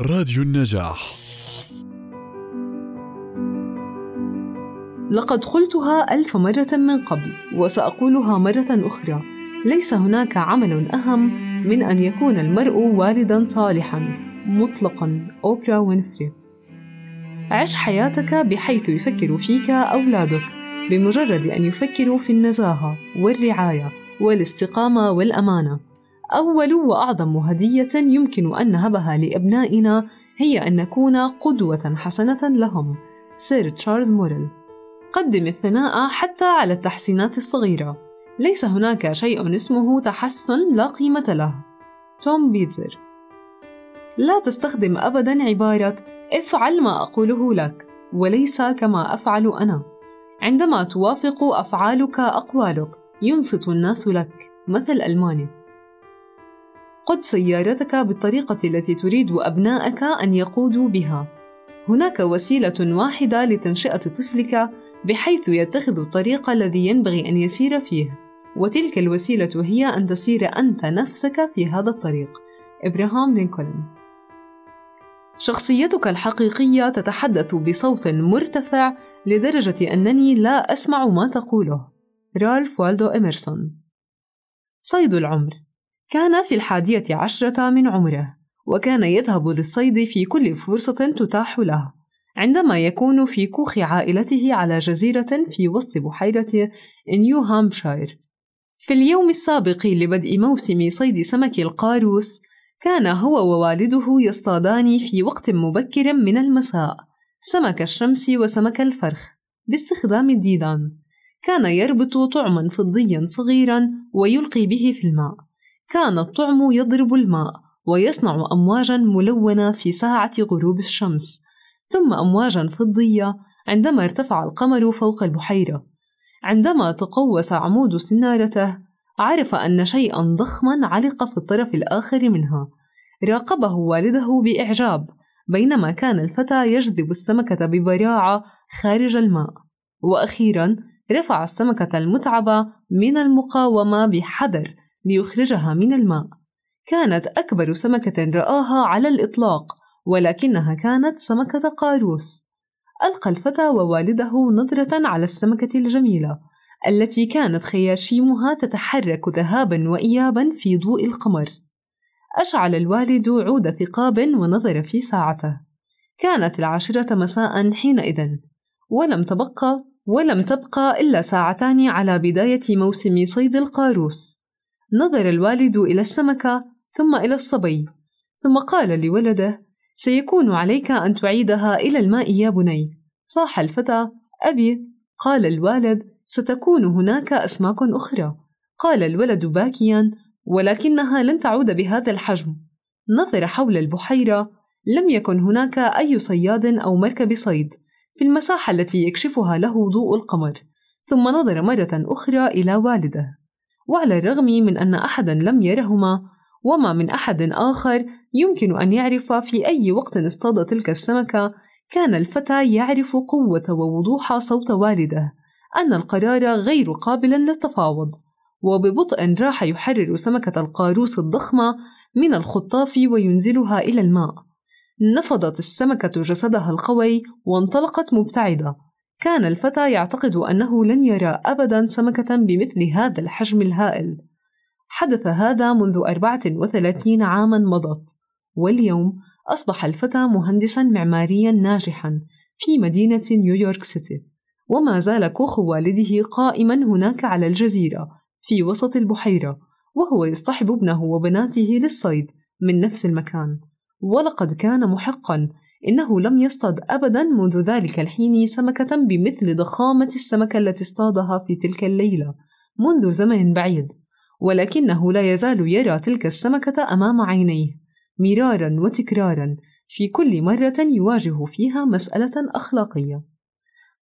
راديو النجاح. لقد قلتها ألف مرة من قبل وسأقولها مرة أخرى. ليس هناك عمل أهم من أن يكون المرء والدا صالحا. مطلقا أوبرا وينفري. عش حياتك بحيث يفكر فيك أولادك. بمجرد أن يفكروا في النزاهة والرعاية والاستقامة والأمانة. أول وأعظم هدية يمكن أن نهبها لأبنائنا هي أن نكون قدوة حسنة لهم. سير تشارلز موريل. قدم الثناء حتى على التحسينات الصغيرة. ليس هناك شيء اسمه تحسن لا قيمة له. توم بيتزر. لا تستخدم أبدا عبارة افعل ما أقوله لك وليس كما أفعل أنا. عندما توافق أفعالك أقوالك ينصت الناس لك. مثل ألماني. قد سيارتك بالطريقة التي تريد أبنائك أن يقودوا بها. هناك وسيلة واحدة لتنشئة طفلك بحيث يتخذ الطريق الذي ينبغي أن يسير فيه. وتلك الوسيلة هي أن تسير أنت نفسك في هذا الطريق. إبراهام لينكولن. شخصيتك الحقيقية تتحدث بصوت مرتفع لدرجة أنني لا أسمع ما تقوله. رالف والدو إميرسون صيد العمر. كان في الحادية عشرة من عمره وكان يذهب للصيد في كل فرصة تتاح له عندما يكون في كوخ عائلته على جزيرة في وسط بحيرة نيو هامشاير في اليوم السابق لبدء موسم صيد سمك القاروس كان هو ووالده يصطادان في وقت مبكر من المساء سمك الشمس وسمك الفرخ باستخدام الديدان. كان يربط طعما فضيا صغيرا ويلقي به في الماء. كان الطعم يضرب الماء ويصنع أمواجا ملونة في ساعة غروب الشمس ثم أمواجا فضية عندما ارتفع القمر فوق البحيرة. عندما تقوس عمود سنارته عرف أن شيئا ضخما علق في الطرف الآخر منها. راقبه والده بإعجاب بينما كان الفتى يجذب السمكة ببراعة خارج الماء. وأخيرا رفع السمكة المتعبة من المقاومة بحذر ليخرجها من الماء. كانت أكبر سمكة رآها على الإطلاق ولكنها كانت سمكة قاروس. ألقى الفتى ووالده نظرة على السمكة الجميلة التي كانت خياشيمها تتحرك ذهابا وإيابا في ضوء القمر. أشعل الوالد عود ثقاب ونظر في ساعته. كانت العاشرة مساء حينئذ. ولم تبقى ولم تبقى إلا ساعتان على بداية موسم صيد القاروس. نظر الوالد إلى السمكة ثم إلى الصبي ثم قال لولده سيكون عليك أن تعيدها إلى الماء يا بني صاح الفتى أبي قال الوالد ستكون هناك أسماك أخرى قال الولد باكيا ولكنها لن تعود بهذا الحجم نظر حول البحيرة لم يكن هناك أي صياد أو مركب صيد في المساحة التي يكشفها له ضوء القمر ثم نظر مرة أخرى إلى والده. وعلى الرغم من أن أحدا لم يرهما وما من أحد آخر يمكن أن يعرف في أي وقت اصطاد تلك السمكة كان الفتى يعرف قوة ووضوح صوت والده أن القرار غير قابل للتفاوض. وببطء راح يحرر سمكة القاروس الضخمة من الخطاف وينزلها إلى الماء. نفضت السمكة جسدها القوي وانطلقت مبتعدة. كان الفتى يعتقد أنه لن يرى أبدا سمكة بمثل هذا الحجم الهائل. حدث هذا منذ أربعة وثلاثين عاما مضت واليوم أصبح الفتى مهندسا معماريا ناجحا في مدينة نيويورك سيتي. وما زال كوخ والده قائما هناك على الجزيرة في وسط البحيرة وهو يصطحب ابنه وبناته للصيد من نفس المكان. ولقد كان محقا إنه لم يصطد أبدا منذ ذلك الحين سمكة بمثل ضخامة السمكة التي اصطادها في تلك الليلة منذ زمن بعيد. ولكنه لا يزال يرى تلك السمكة أمام عينيه مرارا وتكرارا في كل مرة يواجه فيها مسألة أخلاقية.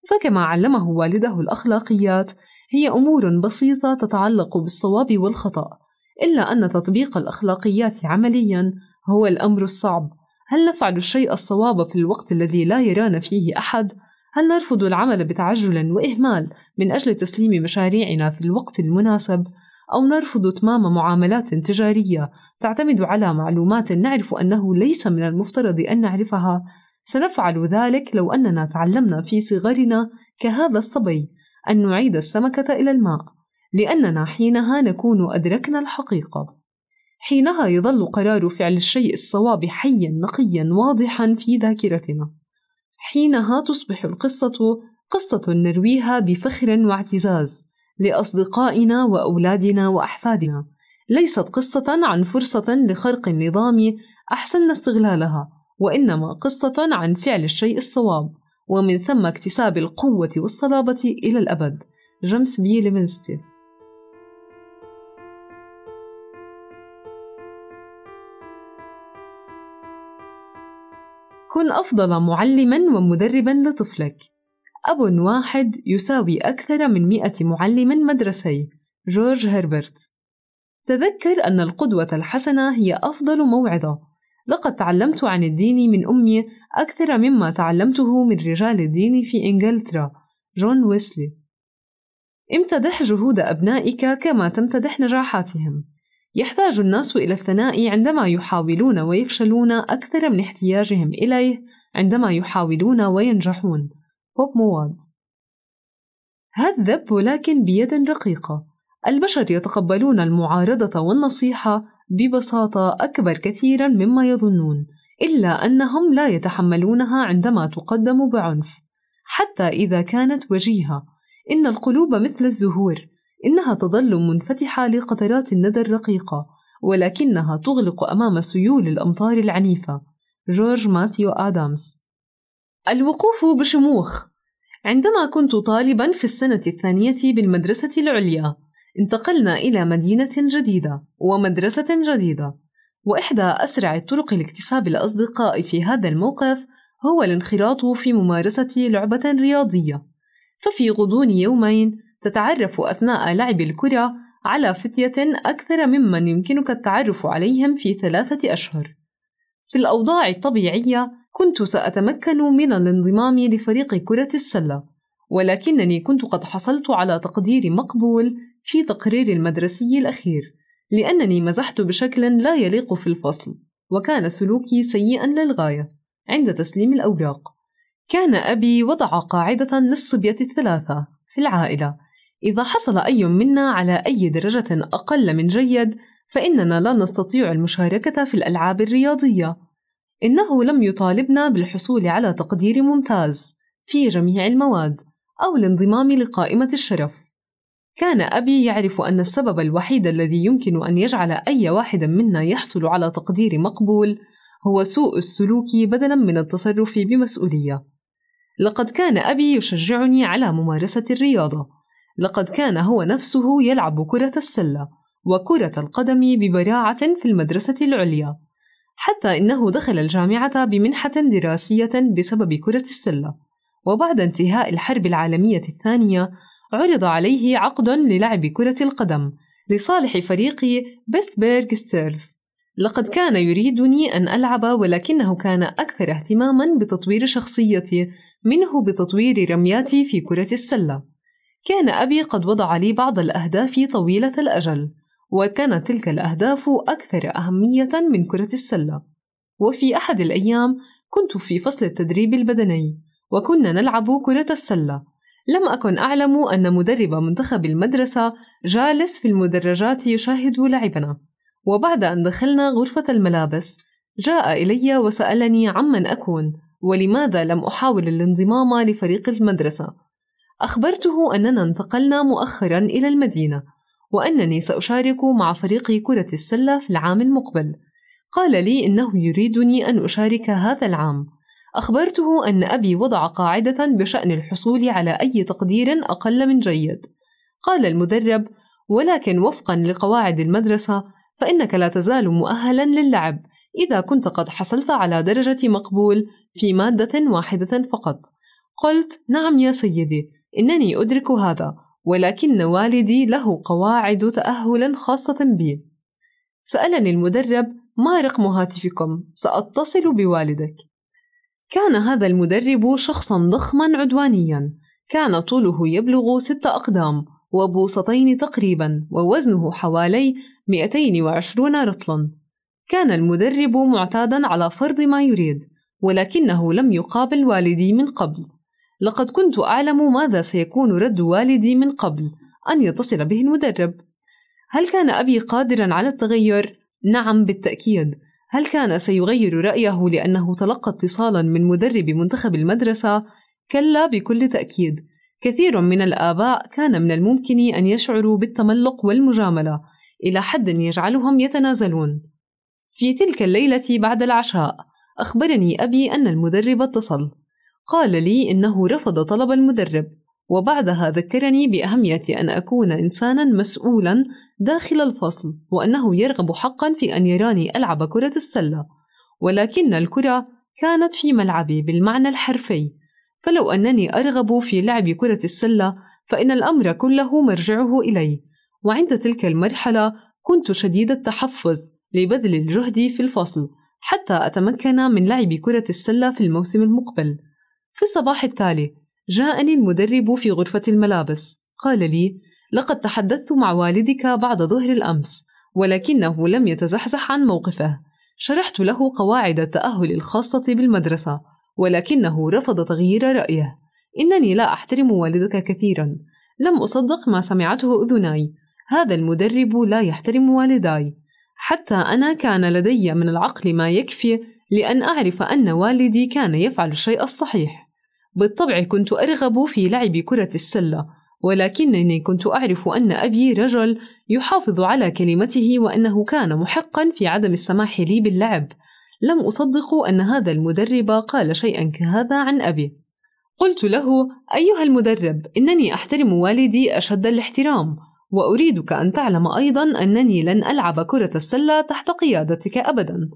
فكما علمه والده الأخلاقيات هي أمور بسيطة تتعلق بالصواب والخطأ إلا أن تطبيق الأخلاقيات عمليا هو الأمر الصعب. هل نفعل الشيء الصواب في الوقت الذي لا يرانا فيه أحد؟ هل نرفض العمل بتعجل وإهمال من أجل تسليم مشاريعنا في الوقت المناسب؟ أو نرفض إتمام معاملات تجارية تعتمد على معلومات نعرف أنه ليس من المفترض أن نعرفها سنفعل ذلك لو أننا تعلمنا في صغرنا كهذا الصبي أن نعيد السمكة إلى الماء لأننا حينها نكون أدركنا الحقيقة حينها يظل قرار فعل الشيء الصواب حيا نقيا واضحا في ذاكرتنا. حينها تصبح القصة قصة نرويها بفخر واعتزاز لأصدقائنا وأولادنا وأحفادنا. ليست قصة عن فرصة لخرق النظام أحسن استغلالها وإنما قصة عن فعل الشيء الصواب ومن ثم اكتساب القوة والصلابة إلى الأبد. جيمس بي ليفنستي كن أفضل معلما ومدربا لطفلك. أب واحد يساوي أكثر من مئة معلم مدرسي. جورج هربرت. تذكر أن القدوة الحسنة هي أفضل موعظة. لقد تعلمت عن الدين من أمي أكثر مما تعلمته من رجال الدين في إنجلترا. جون ويسلي. امتدح جهود أبنائك كما تمتدح نجاحاتهم. يحتاج الناس إلى الثناء عندما يحاولون ويفشلون أكثر من احتياجهم إليه عندما يحاولون وينجحون. بوب مواد هذب ولكن بيد رقيقة. البشر يتقبلون المعارضة والنصيحة ببساطة أكبر كثيرا مما يظنون إلا أنهم لا يتحملونها عندما تقدم بعنف. حتى إذا كانت وجيهة. إن القلوب مثل الزهور. إنها تظل منفتحة لقطرات الندى الرقيقة ولكنها تغلق أمام سيول الأمطار العنيفة. جورج ماثيو آدامز. الوقوف بشموخ. عندما كنت طالبا في السنة الثانية بالمدرسة العليا انتقلنا إلى مدينة جديدة ومدرسة جديدة. وإحدى أسرع الطرق لاكتساب الأصدقاء في هذا الموقف هو الانخراط في ممارسة لعبة رياضية. ففي غضون يومين تتعرف أثناء لعب الكرة على فتية أكثر ممن يمكنك التعرف عليهم في ثلاثة أشهر. في الأوضاع الطبيعية كنت سأتمكن من الانضمام لفريق كرة السلة، ولكنني كنت قد حصلت على تقدير مقبول في تقرير المدرسي الأخير، لأنني مزحت بشكل لا يليق في الفصل، وكان سلوكي سيئا للغاية عند تسليم الأوراق. كان أبي وضع قاعدة للصبية الثلاثة في العائلة إذا حصل أي منا على أي درجة أقل من جيد فإننا لا نستطيع المشاركة في الألعاب الرياضية إنه لم يطالبنا بالحصول على تقدير ممتاز في جميع المواد أو الانضمام لقائمة الشرف كان أبي يعرف أن السبب الوحيد الذي يمكن أن يجعل أي واحد منا يحصل على تقدير مقبول هو سوء السلوك بدلاً من التصرف بمسؤولية. لقد كان أبي يشجعني على ممارسة الرياضة، لقد كان هو نفسه يلعب كرة السلة وكرة القدم ببراعة في المدرسة العليا حتى إنه دخل الجامعة بمنحة دراسية بسبب كرة السلة وبعد انتهاء الحرب العالمية الثانية عرض عليه عقد للعب كرة القدم لصالح فريق بيستبرغ ستيرز. لقد كان يريدني أن ألعب ولكنه كان أكثر اهتماما بتطوير شخصيتي منه بتطوير رمياتي في كرة السلة. كان أبي قد وضع لي بعض الأهداف طويلة الأجل وكانت تلك الأهداف أكثر أهمية من كرة السلة. وفي أحد الأيام كنت في فصل التدريب البدني وكنا نلعب كرة السلة. لم أكن أعلم أن مدرب منتخب المدرسة جالس في المدرجات يشاهد لعبنا. وبعد أن دخلنا غرفة الملابس جاء إلي وسألني عمن أكون ولماذا لم أحاول الانضمام لفريق المدرسة؟ أخبرته أننا انتقلنا مؤخرا إلى المدينة وأنني سأشارك مع فريق كرة السلة في العام المقبل. قال لي إنه يريدني أن أشارك هذا العام. أخبرته أن أبي وضع قاعدة بشأن الحصول على أي تقدير أقل من جيد. قال المدرب ولكن وفقا لقواعد المدرسة فإنك لا تزال مؤهلا للعب إذا كنت قد حصلت على درجة مقبول في مادة واحدة فقط. قلت نعم يا سيدي. إنني أدرك هذا ولكن والدي له قواعد تأهل خاصة بي. سألني المدرب ما رقم هاتفكم؟ سأتصل بوالدك. كان هذا المدرب شخصا ضخما عدوانيا. كان طوله يبلغ ستة أقدام وبوصتين تقريبا ووزنه حوالي 220 رطلا. كان المدرب معتادا على فرض ما يريد ولكنه لم يقابل والدي من قبل. لقد كنت أعلم ماذا سيكون رد والدي من قبل أن يتصل به المدرب. هل كان أبي قادرا على التغير؟ نعم بالتأكيد. هل كان سيغير رأيه لأنه تلقى اتصالا من مدرب منتخب المدرسة؟ كلا بكل تأكيد. كثير من الآباء كان من الممكن أن يشعروا بالتملق والمجاملة. إلى حد يجعلهم يتنازلون. في تلك الليلة بعد العشاء أخبرني أبي أن المدرب اتصل. قال لي إنه رفض طلب المدرب وبعدها ذكرني بأهمية أن أكون إنسانا مسؤولا داخل الفصل وأنه يرغب حقا في أن يراني ألعب كرة السلة. ولكن الكرة كانت في ملعبي بالمعنى الحرفي. فلو أنني أرغب في لعب كرة السلة فإن الأمر كله مرجعه إلي. وعند تلك المرحلة كنت شديد التحفظ لبذل الجهد في الفصل حتى أتمكن من لعب كرة السلة في الموسم المقبل. في الصباح التالي جاءني المدرب في غرفة الملابس. قال لي لقد تحدثت مع والدك بعد ظهر الأمس ولكنه لم يتزحزح عن موقفه. شرحت له قواعد التأهل الخاصة بالمدرسة ولكنه رفض تغيير رأيه. إنني لا أحترم والدك كثيرا. لم أصدق ما سمعته أذناي. هذا المدرب لا يحترم والداي. حتى أنا كان لدي من العقل ما يكفي لأن أعرف أن والدي كان يفعل الشيء الصحيح. بالطبع كنت أرغب في لعب كرة السلة ولكنني كنت أعرف أن أبي رجل يحافظ على كلمته وأنه كان محقا في عدم السماح لي باللعب. لم أصدق أن هذا المدرب قال شيئا كهذا عن أبي. قلت له أيها المدرب إنني أحترم والدي أشد الاحترام وأريدك أن تعلم أيضا أنني لن ألعب كرة السلة تحت قيادتك أبدا.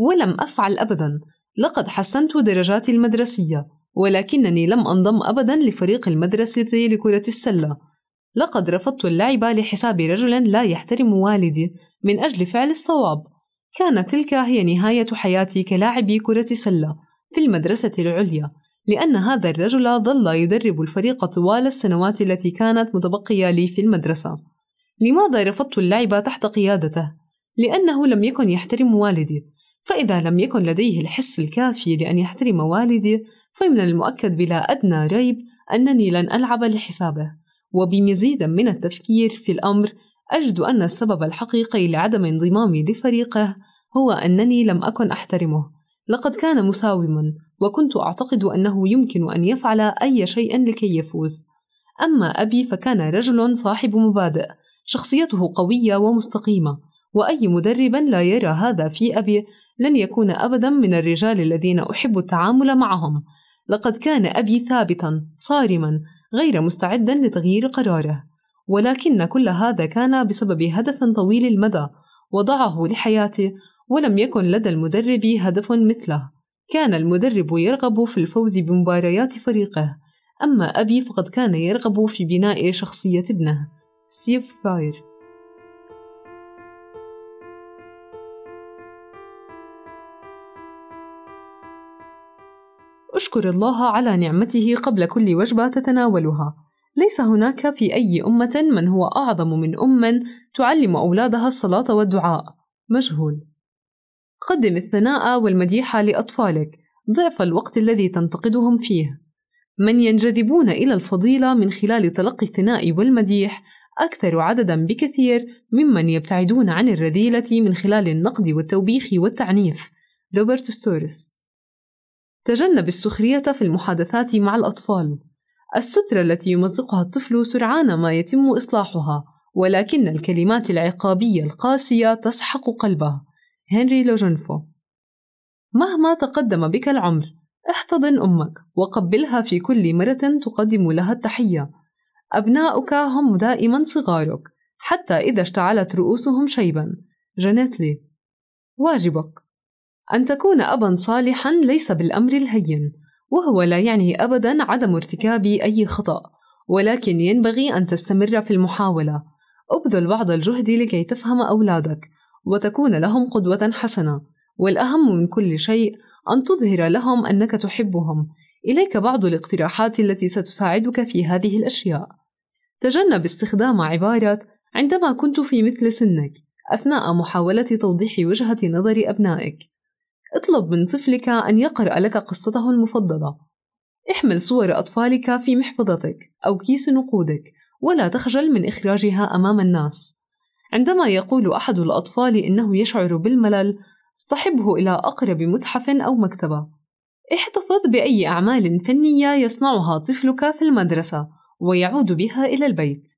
ولم أفعل أبدا. لقد حسنت درجاتي المدرسية ولكنني لم أنضم أبدا لفريق المدرسة لكرة السلة. لقد رفضت اللعب لحساب رجل لا يحترم والدي من أجل فعل الصواب. كانت تلك هي نهاية حياتي كلاعب كرة سلة في المدرسة العليا لأن هذا الرجل ظل يدرب الفريق طوال السنوات التي كانت متبقية لي في المدرسة. لماذا رفضت اللعب تحت قيادته؟ لأنه لم يكن يحترم والدي. فإذا لم يكن لديه الحس الكافي لأن يحترم والدي فمن المؤكد بلا أدنى ريب أنني لن ألعب لحسابه. وبمزيد من التفكير في الأمر أجد أن السبب الحقيقي لعدم انضمامي لفريقه هو أنني لم أكن أحترمه. لقد كان مساوما وكنت أعتقد أنه يمكن أن يفعل أي شيء لكي يفوز. أما أبي فكان رجل صاحب مبادئ شخصيته قوية ومستقيمة. وأي مدرب لا يرى هذا في أبي لن يكون أبدا من الرجال الذين أحب التعامل معهم. لقد كان أبي ثابتا صارما غير مستعدا لتغيير قراره. ولكن كل هذا كان بسبب هدف طويل المدى وضعه لحياته ولم يكن لدى المدرب هدف مثله. كان المدرب يرغب في الفوز بمباريات فريقه. أما أبي فقد كان يرغب في بناء شخصية ابنه. ستيف فراير. أشكر الله على نعمته قبل كل وجبة تتناولها. ليس هناك في أي أمة من هو أعظم من أم تعلم أولادها الصلاة والدعاء. مجهول. قدم الثناء والمديح لأطفالك. ضعف الوقت الذي تنتقدهم فيه. من ينجذبون إلى الفضيلة من خلال تلقي الثناء والمديح أكثر عددا بكثير ممن يبتعدون عن الرذيلة من خلال النقد والتوبيخ والتعنيف. روبرت ستورس. تجنب السخرية في المحادثات مع الأطفال. السترة التي يمزقها الطفل سرعان ما يتم إصلاحها ولكن الكلمات العقابية القاسية تسحق قلبه. هنري لوجنفو. مهما تقدم بك العمر احتضن أمك وقبلها في كل مرة تقدم لها التحية. أبناؤك هم دائما صغارك حتى إذا اشتعلت رؤوسهم شيبا. جنت لي. واجبك. أن تكون أبا صالحا ليس بالأمر الهين وهو لا يعني أبدا عدم ارتكاب أي خطأ ولكن ينبغي أن تستمر في المحاولة. ابذل بعض الجهد لكي تفهم أولادك وتكون لهم قدوة حسنة. والأهم من كل شيء أن تظهر لهم أنك تحبهم. إليك بعض الاقتراحات التي ستساعدك في هذه الأشياء. تجنب استخدام عبارة عندما كنت في مثل سنك أثناء محاولة توضيح وجهة نظر أبنائك. اطلب من طفلك أن يقرأ لك قصته المفضلة. احمل صور أطفالك في محفظتك أو كيس نقودك ولا تخجل من إخراجها أمام الناس. عندما يقول أحد الأطفال إنه يشعر بالملل اصطحبه إلى أقرب متحف أو مكتبة. احتفظ بأي أعمال فنية يصنعها طفلك في المدرسة ويعود بها إلى البيت.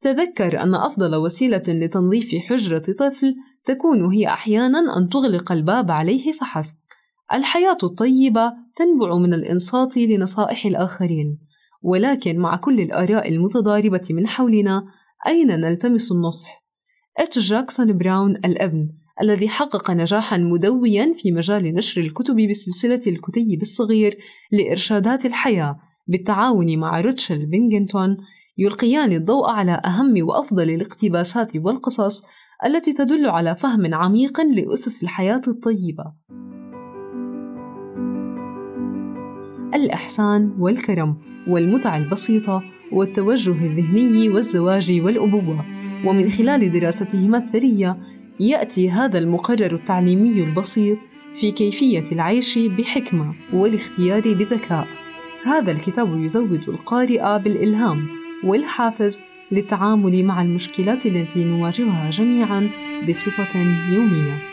تذكر أن أفضل وسيلة لتنظيف حجرة طفل تكون هي أحياناً أن تغلق الباب عليه فحسب. الحياة الطيبة تنبع من الإنصات لنصائح الآخرين، ولكن مع كل الآراء المتضاربة من حولنا، أين نلتمس النصح؟ إتش جاكسون براون الأبن الذي حقق نجاحا مدويا في مجال نشر الكتب بسلسلة الكتيب الصغير لإرشادات الحياة بالتعاون مع روتشل بينغنتون يلقيان الضوء على أهم وأفضل الاقتباسات والقصص التي تدل على فهم عميق لأسس الحياة الطيبة. الإحسان والكرم والمتع البسيطة والتوجه الذهني والزواج والأبوة، ومن خلال دراستهما الثرية يأتي هذا المقرر التعليمي البسيط في كيفية العيش بحكمة والاختيار بذكاء. هذا الكتاب يزود القارئ بالإلهام والحافز للتعامل مع المشكلات التي نواجهها جميعا بصفة يومية.